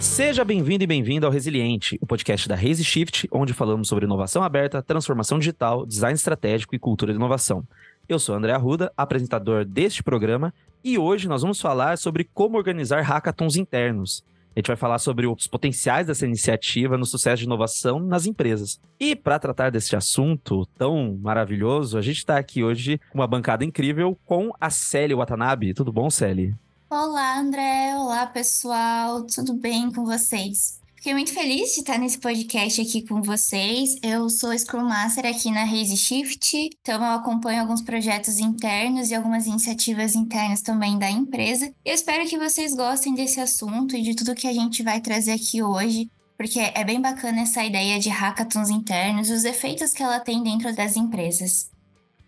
Seja bem-vindo e bem-vindo ao Resiliente, o podcast da Raise Shift, onde falamos sobre inovação aberta, transformação digital, design estratégico e cultura de inovação. Eu sou André Arruda, apresentador deste programa, e hoje nós vamos falar sobre como organizar hackathons internos. A gente vai falar sobre os potenciais dessa iniciativa no sucesso de inovação nas empresas. E para tratar desse assunto tão maravilhoso, a gente está aqui hoje com uma bancada incrível com a Célia Watanabe. Tudo bom, Célia? Olá, André. Olá, pessoal. Tudo bem com vocês? Fiquei muito feliz de estar nesse podcast aqui com vocês. Eu sou Scrum Master aqui na Raise Shift, então eu acompanho alguns projetos internos e algumas iniciativas internas também da empresa. Eu espero que vocês gostem desse assunto e de tudo que a gente vai trazer aqui hoje, porque é bem bacana essa ideia de hackathons internos e os efeitos que ela tem dentro das empresas.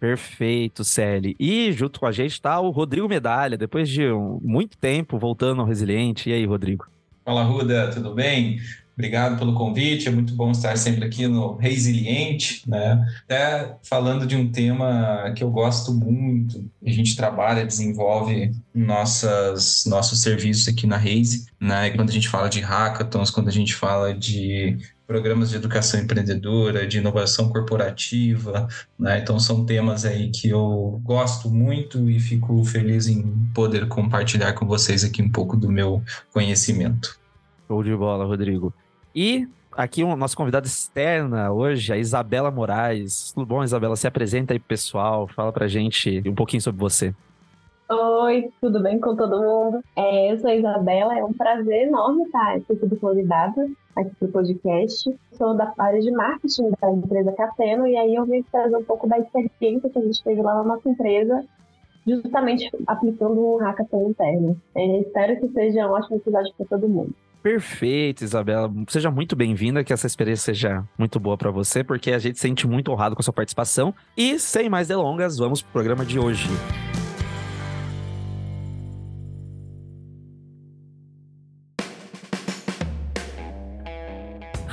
Perfeito, Celi. E junto com a gente está o Rodrigo Medalha, depois de muito tempo voltando ao Resiliente. E aí, Rodrigo? Fala, Ruda, tudo bem? Obrigado pelo convite, é muito bom estar sempre aqui no Resiliente, né? Até falando de um tema que eu gosto muito, a gente trabalha, desenvolve nossas, nossos serviços aqui na Raise, né? E quando a gente fala de hackathons, quando a gente fala de programas de educação empreendedora, de inovação corporativa, né? Então são temas aí que eu gosto muito e fico feliz em poder compartilhar com vocês aqui um pouco do meu conhecimento. Show de bola, Rodrigo. E aqui o nosso convidado externa hoje, a Isabela Moraes. Tudo bom, Isabela? Se apresenta aí pro pessoal, fala pra gente um pouquinho sobre você. Oi, tudo bem com todo mundo? É, eu sou a Isabela, é um prazer enorme estar ter sido convidada aqui para o podcast. Sou da área de marketing da empresa Cateno e aí eu vim trazer um pouco da experiência que a gente teve lá na nossa empresa, justamente aplicando um hackathon interno. É, espero que seja um ótimo episódio para todo mundo. Perfeito, Isabela. Seja muito bem-vinda, que essa experiência seja muito boa para você, porque a gente se sente muito honrado com a sua participação. E sem mais delongas, vamos pro programa de hoje.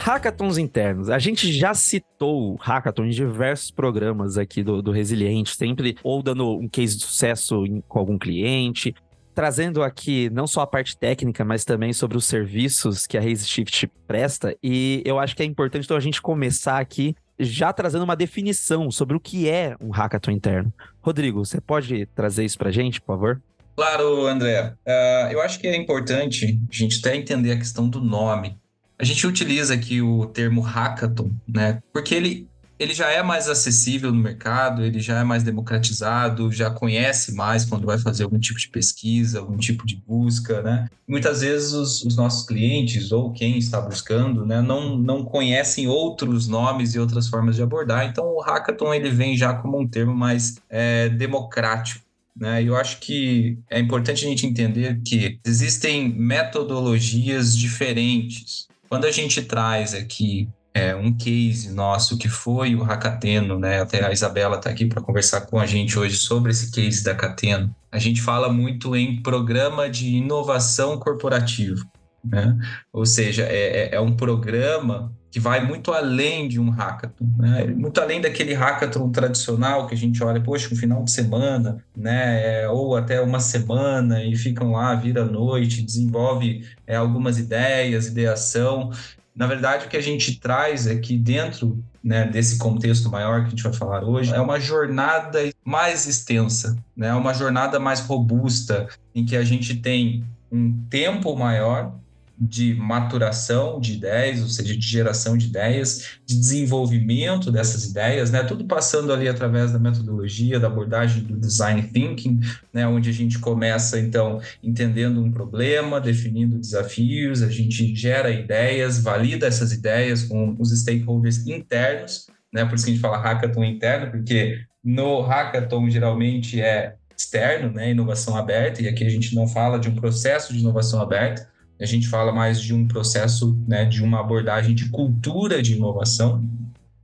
Hackathons internos. A gente já citou hackathon em diversos programas aqui do, do Resiliente, sempre ou dando um case de sucesso em, com algum cliente, trazendo aqui não só a parte técnica, mas também sobre os serviços que a Raise Shift presta. E eu acho que é importante então a gente começar aqui já trazendo uma definição sobre o que é um hackathon interno. Rodrigo, você pode trazer isso para a gente, por favor? Claro, André. Uh, eu acho que é importante a gente até entender a questão do nome. A gente utiliza aqui o termo hackathon, né? Porque ele, ele já é mais acessível no mercado, ele já é mais democratizado, já conhece mais quando vai fazer algum tipo de pesquisa, algum tipo de busca, né? Muitas vezes os, os nossos clientes ou quem está buscando, né, não, não conhecem outros nomes e outras formas de abordar. Então o hackathon ele vem já como um termo mais é, democrático. Né? Eu acho que é importante a gente entender que existem metodologias diferentes quando a gente traz aqui é, um case nosso que foi o Hackateno, né? Até a Isabela está aqui para conversar com a gente hoje sobre esse case da Cateno. A gente fala muito em programa de inovação corporativa, né? Ou seja, é, é, é um programa que vai muito além de um hackathon, né? muito além daquele hackathon tradicional que a gente olha, poxa, um final de semana, né? É, ou até uma semana e ficam lá, vira noite, desenvolve é, algumas ideias, ideação. Na verdade, o que a gente traz aqui dentro né, desse contexto maior que a gente vai falar hoje é uma jornada mais extensa, né? Uma jornada mais robusta em que a gente tem um tempo maior de maturação de ideias, ou seja, de geração de ideias, de desenvolvimento dessas ideias, né? Tudo passando ali através da metodologia, da abordagem do design thinking, né? Onde a gente começa então entendendo um problema, definindo desafios, a gente gera ideias, valida essas ideias com os stakeholders internos, né? Por isso que a gente fala hackathon interno, porque no hackathon geralmente é externo, né? Inovação aberta, e aqui a gente não fala de um processo de inovação aberta, a gente fala mais de um processo, né, de uma abordagem de cultura de inovação.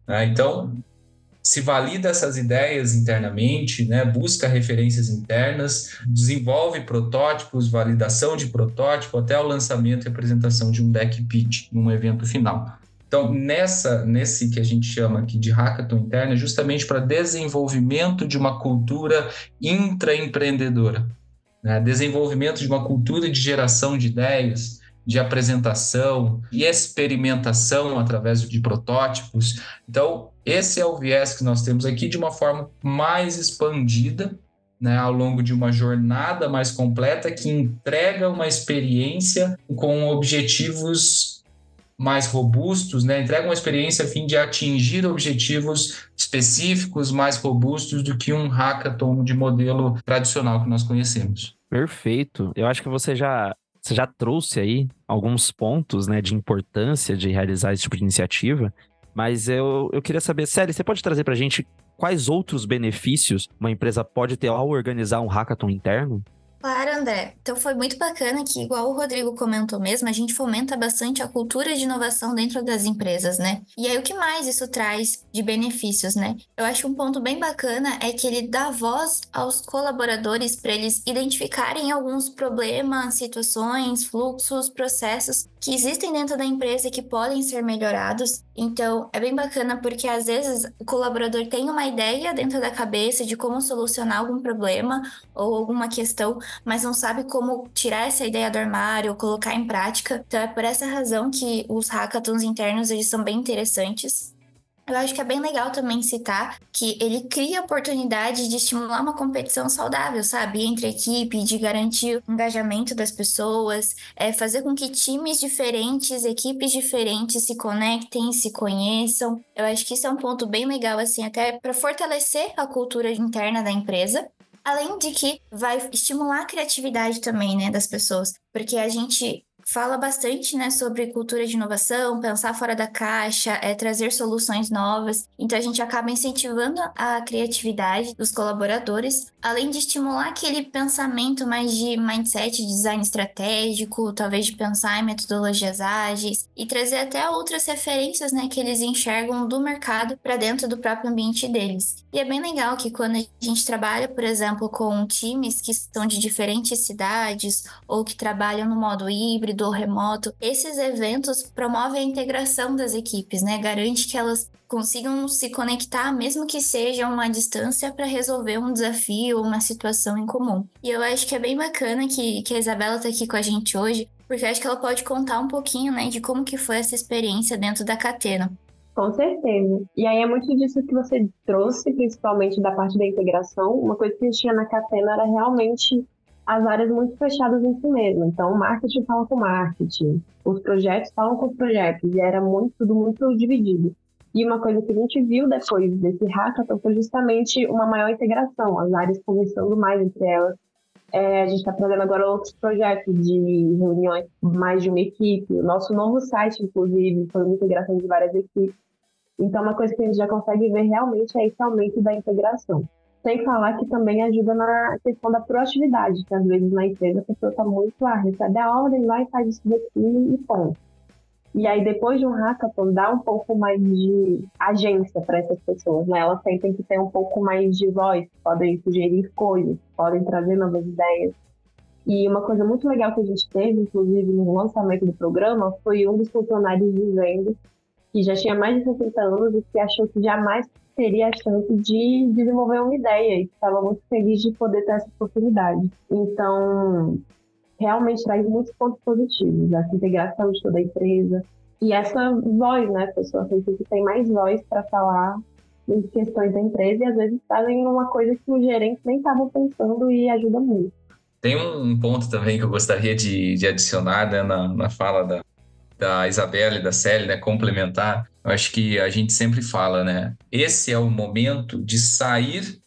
Né? Então, se valida essas ideias internamente, né, busca referências internas, desenvolve protótipos, validação de protótipo, até o lançamento e apresentação de um deck pitch num evento final. Então, nessa, nesse que a gente chama aqui de hackathon interno, é justamente para desenvolvimento de uma cultura intraempreendedora né? desenvolvimento de uma cultura de geração de ideias, de apresentação e experimentação através de protótipos. Então, esse é o viés que nós temos aqui de uma forma mais expandida, né, ao longo de uma jornada mais completa que entrega uma experiência com objetivos mais robustos, né, entrega uma experiência a fim de atingir objetivos específicos mais robustos do que um hackathon de modelo tradicional que nós conhecemos. Perfeito. Eu acho que você já você já trouxe aí alguns pontos né, de importância de realizar esse tipo de iniciativa, mas eu, eu queria saber, Sally, você pode trazer para a gente quais outros benefícios uma empresa pode ter ao organizar um hackathon interno? Claro, André. Então foi muito bacana que, igual o Rodrigo comentou mesmo, a gente fomenta bastante a cultura de inovação dentro das empresas, né? E aí o que mais isso traz de benefícios, né? Eu acho um ponto bem bacana é que ele dá voz aos colaboradores para eles identificarem alguns problemas, situações, fluxos, processos que existem dentro da empresa que podem ser melhorados. Então, é bem bacana porque às vezes o colaborador tem uma ideia dentro da cabeça de como solucionar algum problema ou alguma questão, mas não sabe como tirar essa ideia do armário colocar em prática. Então, é por essa razão que os hackathons internos eles são bem interessantes. Eu acho que é bem legal também citar que ele cria a oportunidade de estimular uma competição saudável, sabe? Entre equipe, de garantir o engajamento das pessoas, é fazer com que times diferentes, equipes diferentes se conectem, se conheçam. Eu acho que isso é um ponto bem legal, assim, até para fortalecer a cultura interna da empresa. Além de que vai estimular a criatividade também, né, das pessoas. Porque a gente fala bastante né, sobre cultura de inovação, pensar fora da caixa, é, trazer soluções novas. Então a gente acaba incentivando a criatividade dos colaboradores, além de estimular aquele pensamento mais de mindset, de design estratégico, talvez de pensar em metodologias ágeis e trazer até outras referências né, que eles enxergam do mercado para dentro do próprio ambiente deles. E é bem legal que quando a gente trabalha, por exemplo, com times que são de diferentes cidades ou que trabalham no modo híbrido, ou remoto, esses eventos promovem a integração das equipes, né? Garante que elas consigam se conectar, mesmo que seja uma distância, para resolver um desafio ou uma situação em comum. E eu acho que é bem bacana que, que a Isabela está aqui com a gente hoje, porque acho que ela pode contar um pouquinho, né, de como que foi essa experiência dentro da Catena. Com certeza. E aí é muito disso que você trouxe, principalmente da parte da integração. Uma coisa que a gente tinha na Catena era realmente as áreas muito fechadas em si mesmo. Então, o marketing fala com marketing, os projetos falam com os projetos, e era muito, tudo muito dividido. E uma coisa que a gente viu depois desse hackathon foi justamente uma maior integração, as áreas conversando mais entre elas. É, a gente está trazendo agora outros projetos de reuniões mais de uma equipe. O nosso novo site, inclusive, foi uma integração de várias equipes. Então, uma coisa que a gente já consegue ver realmente é esse aumento da integração. Sem falar que também ajuda na questão da proatividade, que às vezes na empresa a pessoa está muito, ah, recebe a ordem, vai faz isso daqui e ponto. E aí, depois de um hackathon, dá um pouco mais de agência para essas pessoas, né? Elas sentem que ter um pouco mais de voz, podem sugerir coisas, podem trazer novas ideias. E uma coisa muito legal que a gente teve, inclusive, no lançamento do programa, foi um dos funcionários dizendo que já tinha mais de 60 anos e que achou que jamais teria a chance de desenvolver uma ideia e estava muito feliz de poder ter essa oportunidade. Então, realmente traz muitos pontos positivos, essa integração de toda a empresa e essa voz, né? Pessoa que tem mais voz para falar em questões da empresa e às vezes fazem uma coisa que o gerente nem estava pensando e ajuda muito. Tem um ponto também que eu gostaria de, de adicionar né, na, na fala da, da Isabela e da Célia, né, complementar, eu acho que a gente sempre fala, né? Esse é o momento de sair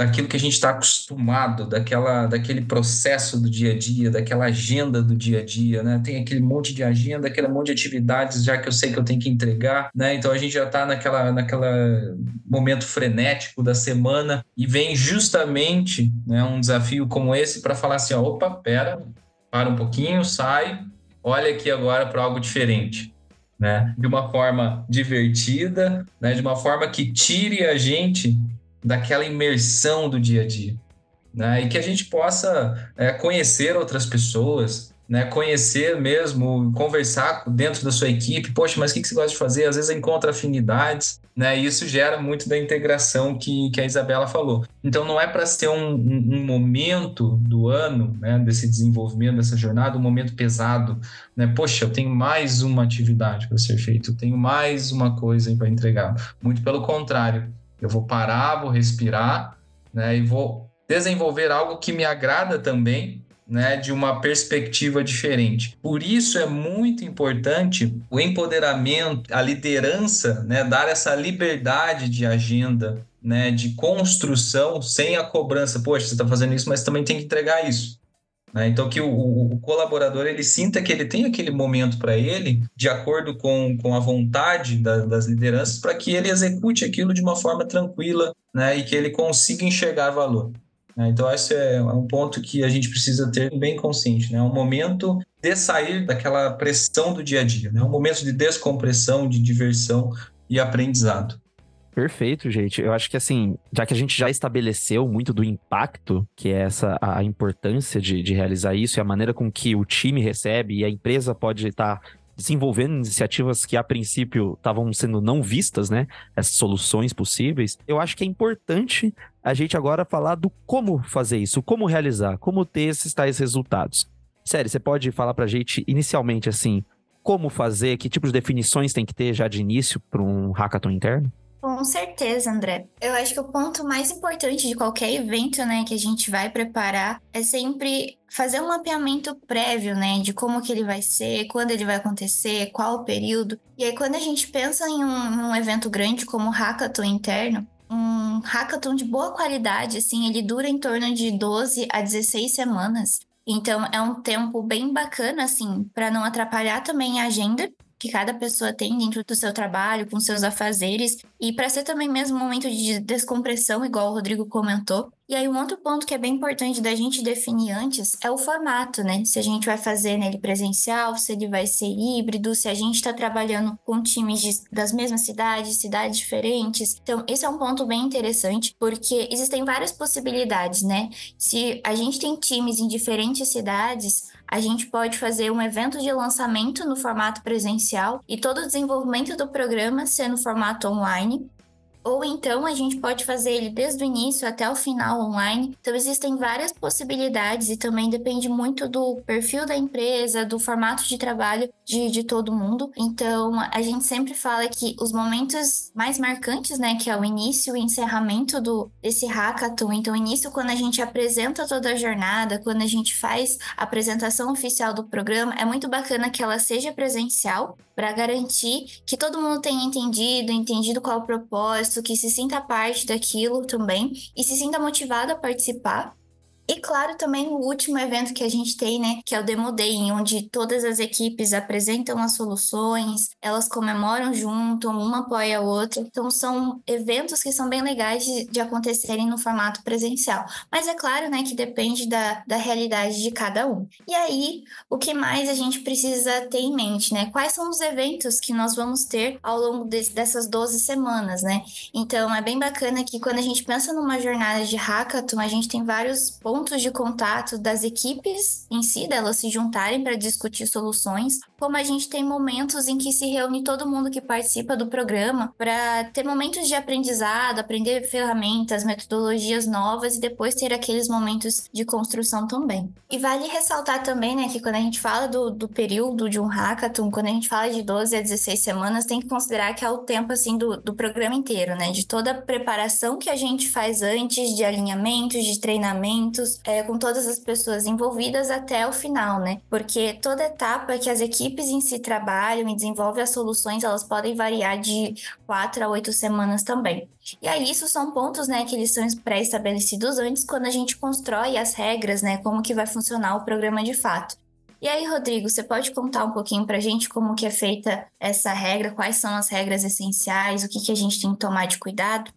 daquilo que a gente está acostumado, daquela, daquele processo do dia a dia, daquela agenda do dia a dia, né? Tem aquele monte de agenda, aquele monte de atividades já que eu sei que eu tenho que entregar, né? Então a gente já está naquela, naquela momento frenético da semana e vem justamente né, um desafio como esse para falar assim, ó, opa, pera, para um pouquinho, sai, olha aqui agora para algo diferente. Né? De uma forma divertida, né? de uma forma que tire a gente daquela imersão do dia a dia. Né? E que a gente possa é, conhecer outras pessoas, né? conhecer mesmo, conversar dentro da sua equipe. Poxa, mas o que você gosta de fazer? Às vezes encontra afinidades. Né? E isso gera muito da integração que, que a Isabela falou. Então, não é para ser um, um, um, momento do ano, né, desse desenvolvimento, dessa jornada, um momento pesado, né? Poxa, eu tenho mais uma atividade para ser feita, eu tenho mais uma coisa para entregar. Muito pelo contrário, eu vou parar, vou respirar, né? E vou desenvolver algo que me agrada também, né, de uma perspectiva diferente. Por isso é muito importante o empoderamento, a liderança, né, dar essa liberdade de agenda, né, de construção sem a cobrança. Poxa, você está fazendo isso, mas também tem que entregar isso. Né? Então que o, o, colaborador ele sinta que ele tem aquele momento para ele, de acordo com, com a vontade da, das lideranças, para que ele execute aquilo de uma forma tranquila, né, e que ele consiga enxergar valor. Né? Então, esse é um ponto que a gente precisa ter bem consciente. É né? um momento de sair daquela pressão do dia a dia, né? um momento de descompressão, de diversão e aprendizado. Perfeito, gente. Eu acho que assim, já que a gente já estabeleceu muito do impacto, que é essa a importância de, de realizar isso e a maneira com que o time recebe e a empresa pode estar desenvolvendo iniciativas que a princípio estavam sendo não vistas, né? Essas soluções possíveis. Eu acho que é importante a gente agora falar do como fazer isso, como realizar, como ter esses tais resultados. Sério, você pode falar pra gente inicialmente assim, como fazer, que tipo de definições tem que ter já de início para um hackathon interno? Com certeza, André. Eu acho que o ponto mais importante de qualquer evento, né, que a gente vai preparar é sempre fazer um mapeamento prévio, né, de como que ele vai ser, quando ele vai acontecer, qual o período. E aí, quando a gente pensa em um, um evento grande como o Hackathon interno, um hackathon de boa qualidade, assim, ele dura em torno de 12 a 16 semanas. Então, é um tempo bem bacana, assim, para não atrapalhar também a agenda que cada pessoa tem dentro do seu trabalho, com seus afazeres, e para ser também mesmo um momento de descompressão, igual o Rodrigo comentou. E aí, um outro ponto que é bem importante da gente definir antes é o formato, né? Se a gente vai fazer nele presencial, se ele vai ser híbrido, se a gente está trabalhando com times de, das mesmas cidades, cidades diferentes. Então, esse é um ponto bem interessante, porque existem várias possibilidades, né? Se a gente tem times em diferentes cidades, a gente pode fazer um evento de lançamento no formato presencial e todo o desenvolvimento do programa ser no formato online. Ou então a gente pode fazer ele desde o início até o final online. Então existem várias possibilidades e também depende muito do perfil da empresa, do formato de trabalho de, de todo mundo. Então a gente sempre fala que os momentos mais marcantes, né, que é o início e encerramento do desse hackathon. Então, início quando a gente apresenta toda a jornada, quando a gente faz a apresentação oficial do programa, é muito bacana que ela seja presencial para garantir que todo mundo tenha entendido, entendido qual o propósito, que se sinta parte daquilo também e se sinta motivado a participar. E claro, também o último evento que a gente tem, né, que é o Demo Day, onde todas as equipes apresentam as soluções, elas comemoram junto, uma apoia a outra. Então são eventos que são bem legais de, de acontecerem no formato presencial. Mas é claro, né, que depende da, da realidade de cada um. E aí, o que mais a gente precisa ter em mente, né? Quais são os eventos que nós vamos ter ao longo de, dessas 12 semanas, né? Então é bem bacana que quando a gente pensa numa jornada de hackathon, a gente tem vários pontos pontos de contato das equipes em si, delas se juntarem para discutir soluções, como a gente tem momentos em que se reúne todo mundo que participa do programa para ter momentos de aprendizado, aprender ferramentas, metodologias novas e depois ter aqueles momentos de construção também. E vale ressaltar também, né, que quando a gente fala do, do período de um hackathon, quando a gente fala de 12 a 16 semanas, tem que considerar que é o tempo, assim, do, do programa inteiro, né, de toda a preparação que a gente faz antes, de alinhamentos, de treinamentos, é, com todas as pessoas envolvidas até o final, né? Porque toda etapa que as equipes em si trabalham e desenvolvem as soluções, elas podem variar de quatro a oito semanas também. E aí, isso são pontos, né, que eles são pré-estabelecidos antes, quando a gente constrói as regras, né, como que vai funcionar o programa de fato. E aí, Rodrigo, você pode contar um pouquinho para a gente como que é feita essa regra, quais são as regras essenciais, o que, que a gente tem que tomar de cuidado?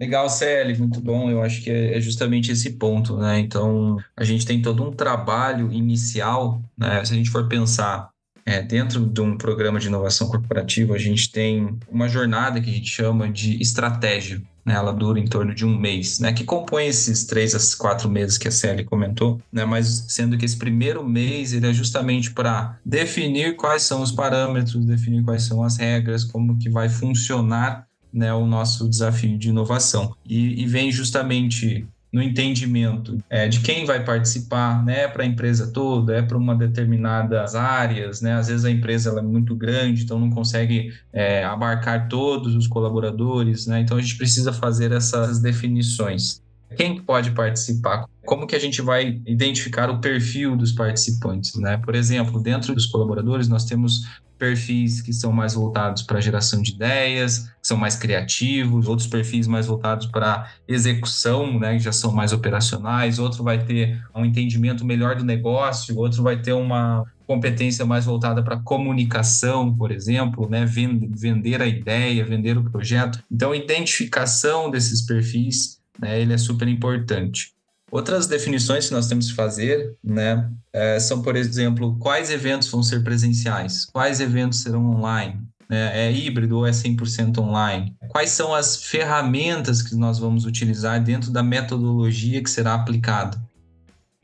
Legal, CL, muito bom. Eu acho que é, é justamente esse ponto, né? Então, a gente tem todo um trabalho inicial, né? Se a gente for pensar é, dentro de um programa de inovação corporativa, a gente tem uma jornada que a gente chama de estratégia. Né, ela dura em torno de um mês, né, que compõe esses três a quatro meses que a Célia comentou, né, mas sendo que esse primeiro mês ele é justamente para definir quais são os parâmetros, definir quais são as regras, como que vai funcionar né, o nosso desafio de inovação. E, e vem justamente no entendimento é, de quem vai participar, né, para a empresa toda, é para uma determinadas áreas, né, às vezes a empresa é muito grande, então não consegue é, abarcar todos os colaboradores, né, então a gente precisa fazer essas definições. Quem pode participar? Como que a gente vai identificar o perfil dos participantes, né? Por exemplo, dentro dos colaboradores nós temos perfis que são mais voltados para geração de ideias, que são mais criativos, outros perfis mais voltados para execução, né, que já são mais operacionais, outro vai ter um entendimento melhor do negócio, outro vai ter uma competência mais voltada para comunicação, por exemplo, né, vender a ideia, vender o projeto. Então, identificação desses perfis, né, ele é super importante. Outras definições que nós temos que fazer, né, é, são, por exemplo, quais eventos vão ser presenciais, quais eventos serão online, né, é híbrido ou é 100% online, quais são as ferramentas que nós vamos utilizar dentro da metodologia que será aplicada.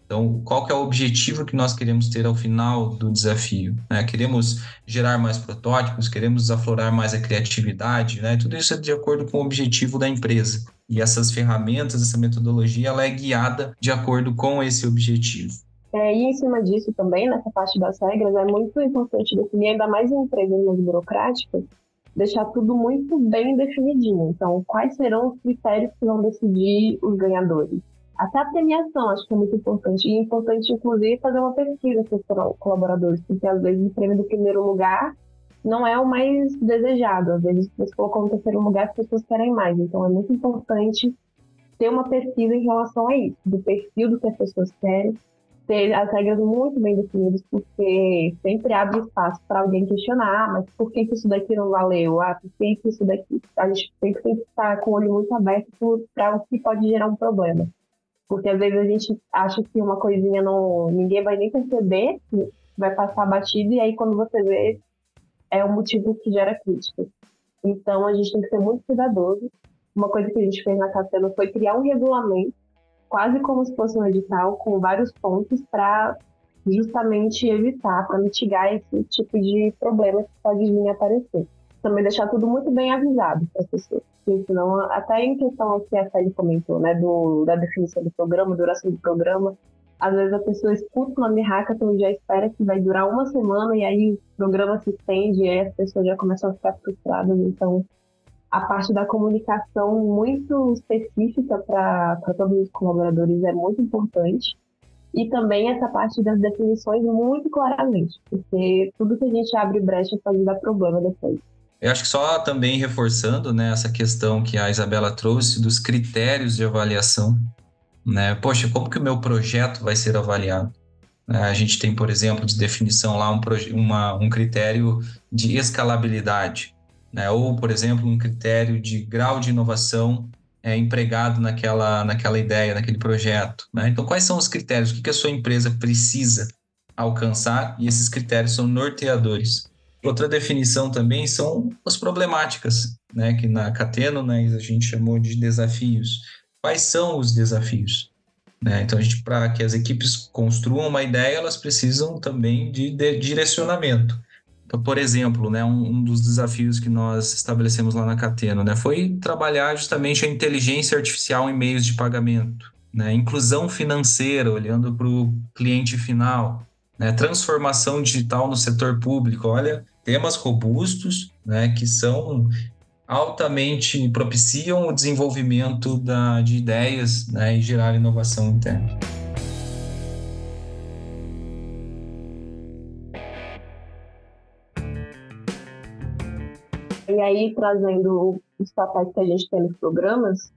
Então, qual que é o objetivo que nós queremos ter ao final do desafio? Né? Queremos gerar mais protótipos, queremos aflorar mais a criatividade, né? Tudo isso é de acordo com o objetivo da empresa. E essas ferramentas, essa metodologia, ela é guiada de acordo com esse objetivo. É, e em cima disso também, nessa parte das regras, é muito importante definir, ainda mais em empresas mais burocráticas, deixar tudo muito bem definidinho. Então, quais serão os critérios que vão decidir os ganhadores? Até a premiação, acho que é muito importante. E é importante, inclusive, fazer uma pesquisa com os colaboradores, porque às vezes o prêmio do primeiro lugar não é o mais desejado. Às vezes, você colocou no terceiro lugar, as pessoas querem mais. Então, é muito importante ter uma pesquisa em relação a isso, do perfil do que as pessoas querem, ter as regras muito bem definidas, porque sempre abre espaço para alguém questionar, ah, mas por que, isso daqui não valeu? Ah, por que, que isso daqui. A gente sempre tem que estar com o olho muito aberto para o que pode gerar um problema. Porque às vezes a gente acha que uma coisinha não. ninguém vai nem perceber, vai passar batido, e aí quando você vê, é o motivo que gera crítica. Então a gente tem que ser muito cuidadoso. Uma coisa que a gente fez na Catena foi criar um regulamento, quase como se fosse um edital, com vários pontos para justamente evitar, para mitigar esse tipo de problema que pode vir aparecer. Também deixar tudo muito bem avisado para as pessoas. Porque senão, até em questão que a Sérgio comentou, né, do, da definição do programa, duração do programa, às vezes a pessoa escuta o nome hackathon e já espera que vai durar uma semana e aí o programa se estende e aí as pessoas já começam a ficar frustradas. Então, a parte da comunicação muito específica para todos os colaboradores é muito importante. E também essa parte das definições muito claramente, porque tudo que a gente abre brecha pode dar problema depois. Eu acho que só também reforçando né, essa questão que a Isabela trouxe dos critérios de avaliação né? Poxa, como que o meu projeto vai ser avaliado? Né, a gente tem, por exemplo, de definição lá um, uma, um critério de escalabilidade, né? ou, por exemplo, um critério de grau de inovação é, empregado naquela, naquela ideia, naquele projeto. Né? Então, quais são os critérios? O que, que a sua empresa precisa alcançar? E esses critérios são norteadores. Outra definição também são as problemáticas, né? que na Cateno né, a gente chamou de desafios quais são os desafios. Né? Então, para que as equipes construam uma ideia, elas precisam também de, de direcionamento. Então, por exemplo, né, um, um, dos desafios que nós estabelecemos lá na Cateno né, foi trabalhar justamente a inteligência artificial em meios de pagamento, né, inclusão financeira, olhando para o cliente final, né, transformação digital no setor público. Olha, temas robustos né, que são altamente propiciam o desenvolvimento da, de ideias né, e gerar inovação interna. E aí, trazendo os papéis que a gente tem nos programas,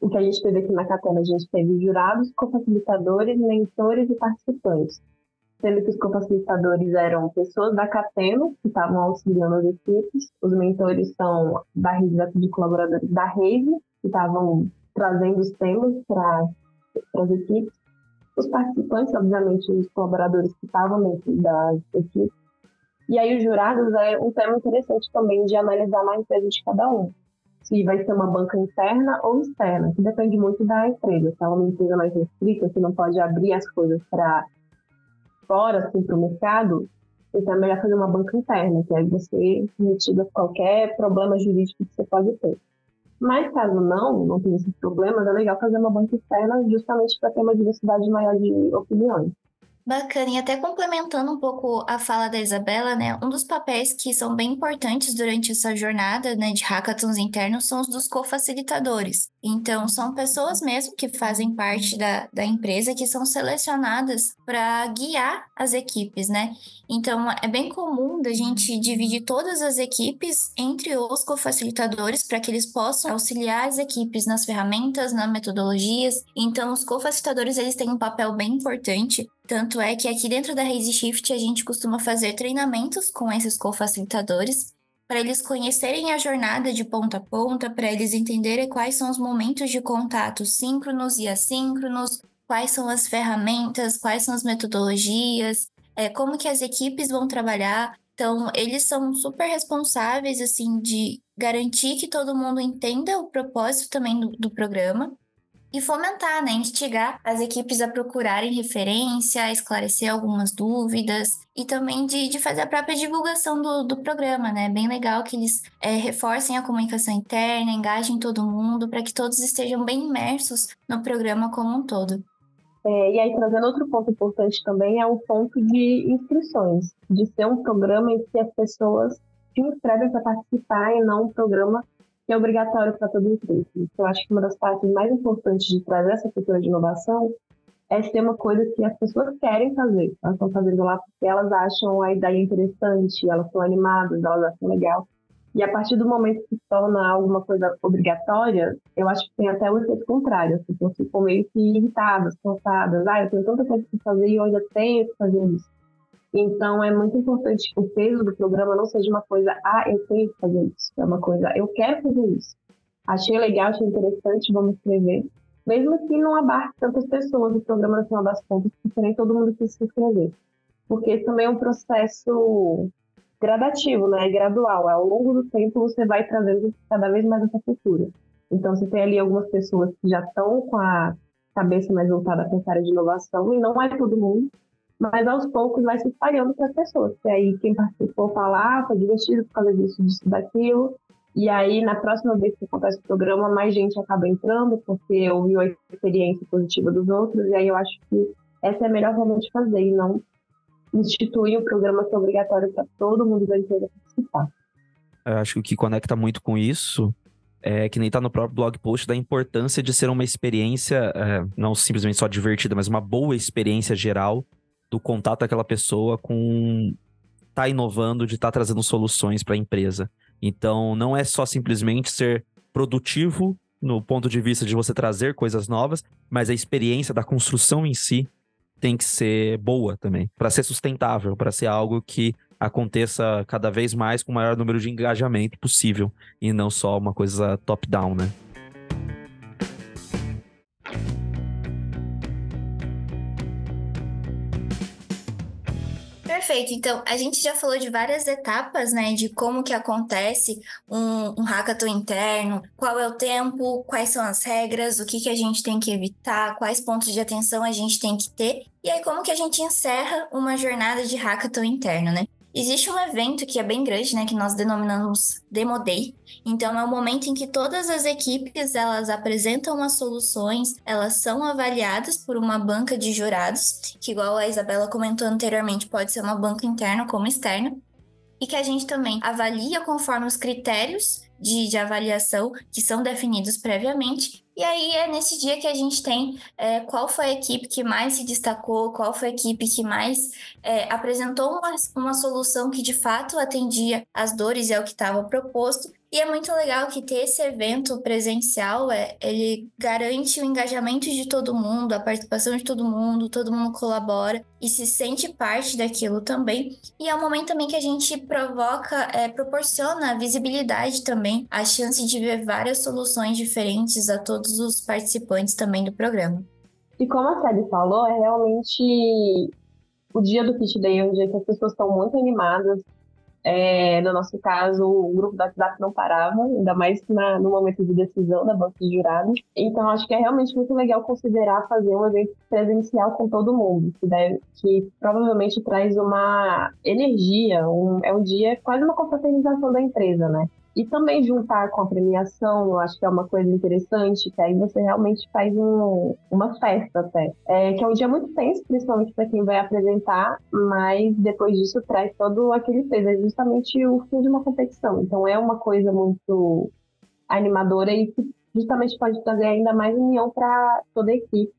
o que a gente teve aqui na Catena, a gente teve jurados, cofacilitadores, mentores e participantes sendo que os co-facilitadores eram pessoas da Cateno, que estavam auxiliando as equipes, os mentores são da rede de colaboradores da rede, que estavam trazendo os temas para as equipes, os participantes, obviamente, os colaboradores que estavam dentro das equipes, e aí os jurados é um tema interessante também de analisar na empresa de cada um. Se vai ser uma banca interna ou externa, que depende muito da empresa. Se é uma empresa mais restrita, que não pode abrir as coisas para fora, assim, para o mercado, Então é melhor fazer uma banca interna, que aí você mitiga qualquer problema jurídico que você pode ter. Mas caso não, não tenha esses problemas, é legal fazer uma banca externa justamente para ter uma diversidade maior de opiniões. Bacana, e até complementando um pouco a fala da Isabela, né? Um dos papéis que são bem importantes durante essa jornada né, de hackathons internos são os dos co-facilitadores. Então, são pessoas mesmo que fazem parte da, da empresa que são selecionadas para guiar as equipes, né? Então, é bem comum da gente dividir todas as equipes entre os co-facilitadores para que eles possam auxiliar as equipes nas ferramentas, nas metodologias. Então, os co-facilitadores eles têm um papel bem importante tanto é que aqui dentro da Raise Shift a gente costuma fazer treinamentos com esses co-facilitadores para eles conhecerem a jornada de ponta a ponta, para eles entenderem quais são os momentos de contato síncronos e assíncronos, quais são as ferramentas, quais são as metodologias, é, como que as equipes vão trabalhar. Então, eles são super responsáveis, assim, de garantir que todo mundo entenda o propósito também do, do programa e fomentar, né, instigar as equipes a procurarem referência, a esclarecer algumas dúvidas e também de, de fazer a própria divulgação do, do programa, né? Bem legal que eles é, reforcem a comunicação interna, engajem todo mundo para que todos estejam bem imersos no programa como um todo. É, e aí, trazendo outro ponto importante também, é o ponto de inscrições, de ser um programa em que as pessoas se inscrevem para participar e não um programa que é obrigatório para todo empresa. Então, eu acho que uma das partes mais importantes de trazer essa cultura de inovação é ser uma coisa que as pessoas querem fazer. Elas estão fazendo lá porque elas acham a ideia interessante, elas estão animadas, elas acham legal. E a partir do momento que se torna alguma coisa obrigatória, eu acho que tem até o efeito contrário. As pessoas ficam meio que irritadas, cansadas. Ah, eu tenho tanta coisa para fazer e eu tenho que fazer isso. Então, é muito importante que o peso do programa não seja uma coisa, ah, eu tenho que fazer isso. É uma coisa, eu quero fazer isso. Achei legal, achei interessante, vamos escrever. Mesmo que não abarque tantas pessoas o programa, no das contas, porque nem todo mundo quis se inscrever. Porque também é um processo gradativo, né? É gradual. Ao longo do tempo, você vai trazendo cada vez mais essa cultura. Então, você tem ali algumas pessoas que já estão com a cabeça mais voltada para essa área de inovação, e não é todo mundo mas aos poucos vai se espalhando para as pessoas. E aí quem participou fala, ah, foi divertido por causa disso, disso, daquilo. E aí, na próxima vez que acontece o programa, mais gente acaba entrando, porque ouviu a experiência positiva dos outros. E aí eu acho que essa é a melhor forma de fazer, e não instituir um programa que é obrigatório para todo mundo da empresa participar. Eu acho que o que conecta muito com isso é, que nem tá no próprio blog post, da importância de ser uma experiência, é, não simplesmente só divertida, mas uma boa experiência geral do contato daquela pessoa com tá inovando, de estar tá trazendo soluções para a empresa. Então, não é só simplesmente ser produtivo no ponto de vista de você trazer coisas novas, mas a experiência da construção em si tem que ser boa também, para ser sustentável, para ser algo que aconteça cada vez mais com o maior número de engajamento possível e não só uma coisa top-down, né? Perfeito. Então, a gente já falou de várias etapas, né, de como que acontece um, um hackathon interno, qual é o tempo, quais são as regras, o que que a gente tem que evitar, quais pontos de atenção a gente tem que ter, e aí como que a gente encerra uma jornada de hackathon interno, né? Existe um evento que é bem grande, né, que nós denominamos Demo Day. Então é o momento em que todas as equipes elas apresentam as soluções, elas são avaliadas por uma banca de jurados, que igual a Isabela comentou anteriormente, pode ser uma banca interna como externa, e que a gente também avalia conforme os critérios de, de avaliação que são definidos previamente. E aí é nesse dia que a gente tem é, qual foi a equipe que mais se destacou, qual foi a equipe que mais é, apresentou uma, uma solução que de fato atendia as dores e ao que estava proposto, e é muito legal que ter esse evento presencial, é, ele garante o engajamento de todo mundo, a participação de todo mundo, todo mundo colabora e se sente parte daquilo também. E é um momento também que a gente provoca, é, proporciona visibilidade também, a chance de ver várias soluções diferentes a todos os participantes também do programa. E como a Sally falou, é realmente o dia do Kit Day é um dia que as pessoas estão muito animadas, É, no nosso caso, o grupo do WhatsApp não parava, ainda mais na, no momento de decisão da banca de jurados. Então, acho que é realmente muito legal considerar fazer um evento presencial com todo mundo, que, deve, que provavelmente traz uma energia, um, é um dia quase uma confraternização da empresa, né? E também juntar com a premiação, eu acho que é uma coisa interessante, que aí você realmente faz um, uma festa até. É, que é um dia muito tenso, principalmente para quem vai apresentar, mas depois disso traz todo aquele peso. É justamente o fim de uma competição. Então é uma coisa muito animadora e que justamente pode trazer ainda mais união para toda a equipe.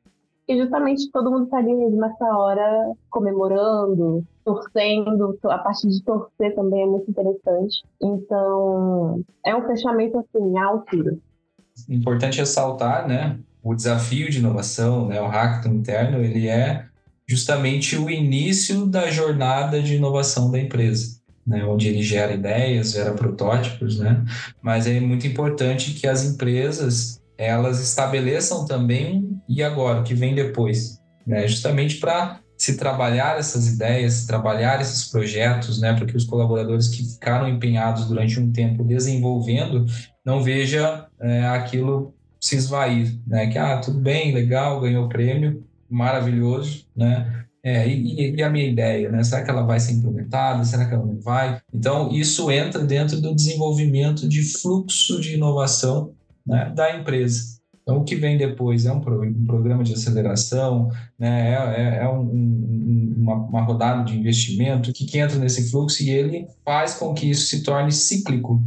E justamente todo mundo estaria ali nessa hora comemorando, torcendo, a parte de torcer também é muito interessante. Então, é um fechamento assim, à altura. Importante ressaltar, né? O desafio de inovação, né, o hackathon interno, ele é justamente o início da jornada de inovação da empresa. Né, onde ele gera ideias, gera protótipos, né? Mas é muito importante que as empresas elas estabeleçam também e agora o que vem depois, né? Justamente para se trabalhar essas ideias, trabalhar esses projetos, né, para que os colaboradores que ficaram empenhados durante um tempo desenvolvendo não veja é, aquilo se esvair, né, que ah tudo bem, legal, ganhou o prêmio, maravilhoso, né, é, e, e, a minha ideia, né? Será que ela vai ser implementada? Será que ela não vai? Então, isso entra dentro do desenvolvimento de fluxo de inovação né, da empresa. Então, o que vem depois é um, um programa de aceleração, né? é, é, é um, um, uma, uma, rodada de investimento que, que entra nesse fluxo e ele faz com que isso se torne cíclico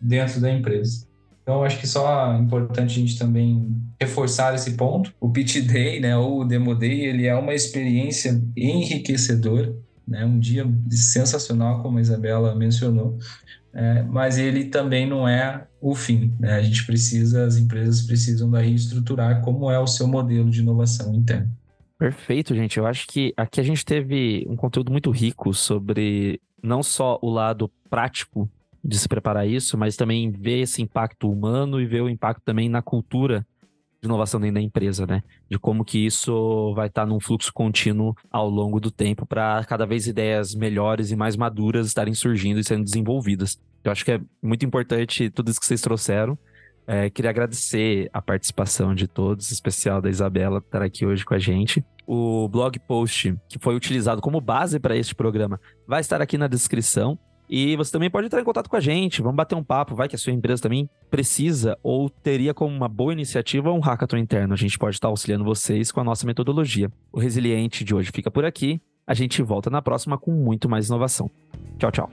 dentro da empresa. Então, acho que só é importante a gente também reforçar esse ponto. O Pitch Day, né, ou o Demo Day, ele é uma experiência enriquecedora, né, um dia sensacional, como a Isabela mencionou, é, mas ele também não é o fim. Né? A gente precisa, as empresas precisam daí estruturar como é o seu modelo de inovação interna. Perfeito, gente. Eu acho que aqui a gente teve um conteúdo muito rico sobre não só o lado prático de se preparar isso, mas também ver esse impacto humano e ver o impacto também na cultura de inovação dentro da empresa, né? De como que isso vai estar num fluxo contínuo ao longo do tempo para cada vez ideias melhores e mais maduras estarem surgindo e sendo desenvolvidas. Eu acho que é muito importante tudo isso que vocês trouxeram. É, queria agradecer a participação de todos, em especial da Isabela, por estar aqui hoje com a gente. O blog post que foi utilizado como base para este programa vai estar aqui na descrição. E você também pode entrar em contato com a gente, vamos bater um papo, vai que a sua empresa também precisa ou teria como uma boa iniciativa um hackathon interno. A gente pode estar auxiliando vocês com a nossa metodologia. O Resiliente de hoje fica por aqui. A gente volta na próxima com muito mais inovação. Tchau, tchau.